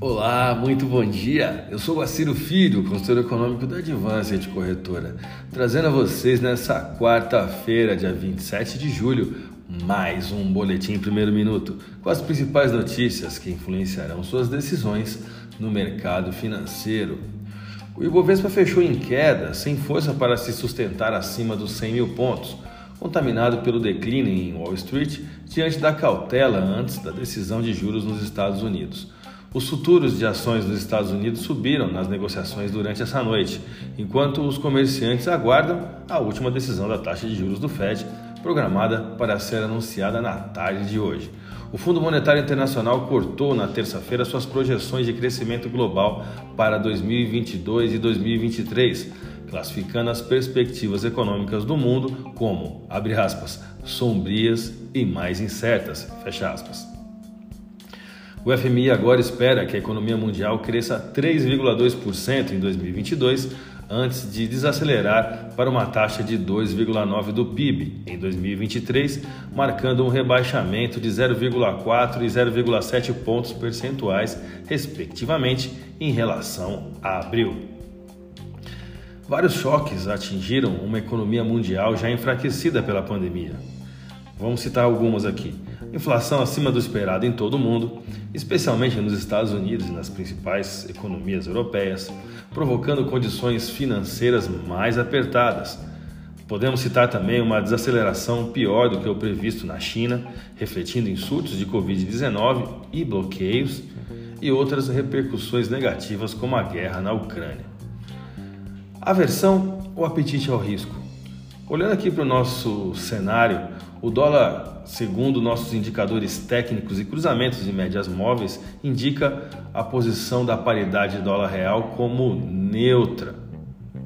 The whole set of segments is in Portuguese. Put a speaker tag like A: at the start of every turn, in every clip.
A: Olá, muito bom dia. Eu sou o Aciro Filho, consultor econômico da Advanced Corretora, trazendo a vocês nessa quarta-feira, dia 27 de julho, mais um boletim em primeiro minuto com as principais notícias que influenciarão suas decisões no mercado financeiro. O Ibovespa fechou em queda, sem força para se sustentar acima dos 100 mil pontos, contaminado pelo declínio em Wall Street diante da cautela antes da decisão de juros nos Estados Unidos. Os futuros de ações dos Estados Unidos subiram nas negociações durante essa noite, enquanto os comerciantes aguardam a última decisão da taxa de juros do Fed, programada para ser anunciada na tarde de hoje. O Fundo Monetário Internacional cortou na terça-feira suas projeções de crescimento global para 2022 e 2023, classificando as perspectivas econômicas do mundo como, abre aspas, sombrias e mais incertas, fecha aspas. O FMI agora espera que a economia mundial cresça 3,2% em 2022, antes de desacelerar para uma taxa de 2,9% do PIB em 2023, marcando um rebaixamento de 0,4 e 0,7 pontos percentuais, respectivamente, em relação a abril. Vários choques atingiram uma economia mundial já enfraquecida pela pandemia. Vamos citar algumas aqui. Inflação acima do esperado em todo o mundo, especialmente nos Estados Unidos e nas principais economias europeias, provocando condições financeiras mais apertadas. Podemos citar também uma desaceleração pior do que o previsto na China, refletindo em surtos de Covid-19 e bloqueios, e outras repercussões negativas, como a guerra na Ucrânia. Aversão ou apetite ao risco? Olhando aqui para o nosso cenário, o dólar, segundo nossos indicadores técnicos e cruzamentos de médias móveis, indica a posição da paridade dólar-real como neutra,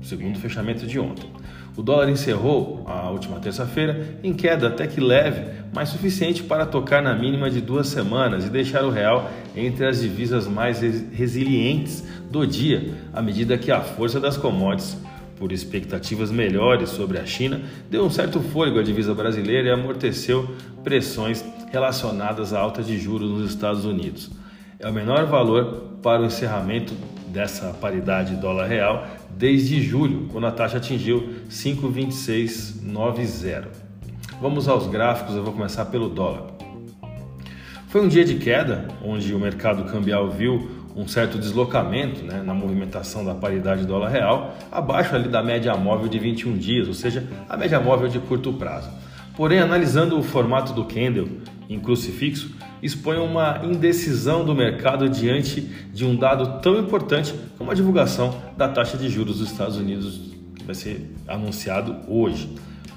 A: segundo o fechamento de ontem. O dólar encerrou a última terça-feira em queda até que leve, mas suficiente para tocar na mínima de duas semanas e deixar o real entre as divisas mais resilientes do dia, à medida que a força das commodities por expectativas melhores sobre a China, deu um certo fôlego à divisa brasileira e amorteceu pressões relacionadas à alta de juros nos Estados Unidos. É o menor valor para o encerramento dessa paridade dólar-real desde julho, quando a taxa atingiu 5,2690. Vamos aos gráficos, eu vou começar pelo dólar. Foi um dia de queda, onde o mercado cambial viu um certo deslocamento né, na movimentação da paridade dólar-real, abaixo ali da média móvel de 21 dias, ou seja, a média móvel de curto prazo. Porém, analisando o formato do candle em crucifixo, expõe uma indecisão do mercado diante de um dado tão importante como a divulgação da taxa de juros dos Estados Unidos, que vai ser anunciado hoje.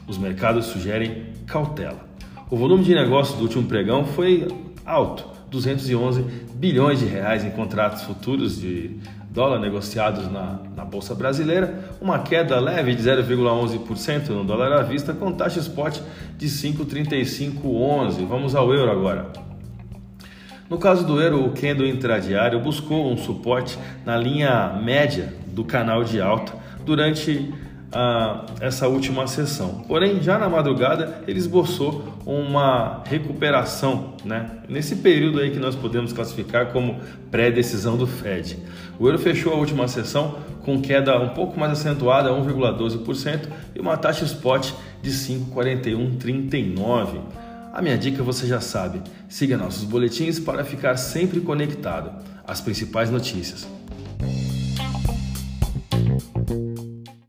A: Os mercados sugerem cautela. O volume de negócios do último pregão foi alto, 211 bilhões de reais em contratos futuros de dólar negociados na, na Bolsa Brasileira, uma queda leve de 0,11% no dólar à vista, com taxa spot de 5,3511. Vamos ao euro agora. No caso do euro, o candle intradiário buscou um suporte na linha média do canal de alta durante ah, essa última sessão. Porém, já na madrugada, ele esboçou uma recuperação, né? nesse período aí que nós podemos classificar como pré-decisão do Fed. O euro fechou a última sessão com queda um pouco mais acentuada, 1,12%, e uma taxa spot de 5,4139. A minha dica você já sabe, siga nossos boletins para ficar sempre conectado às principais notícias.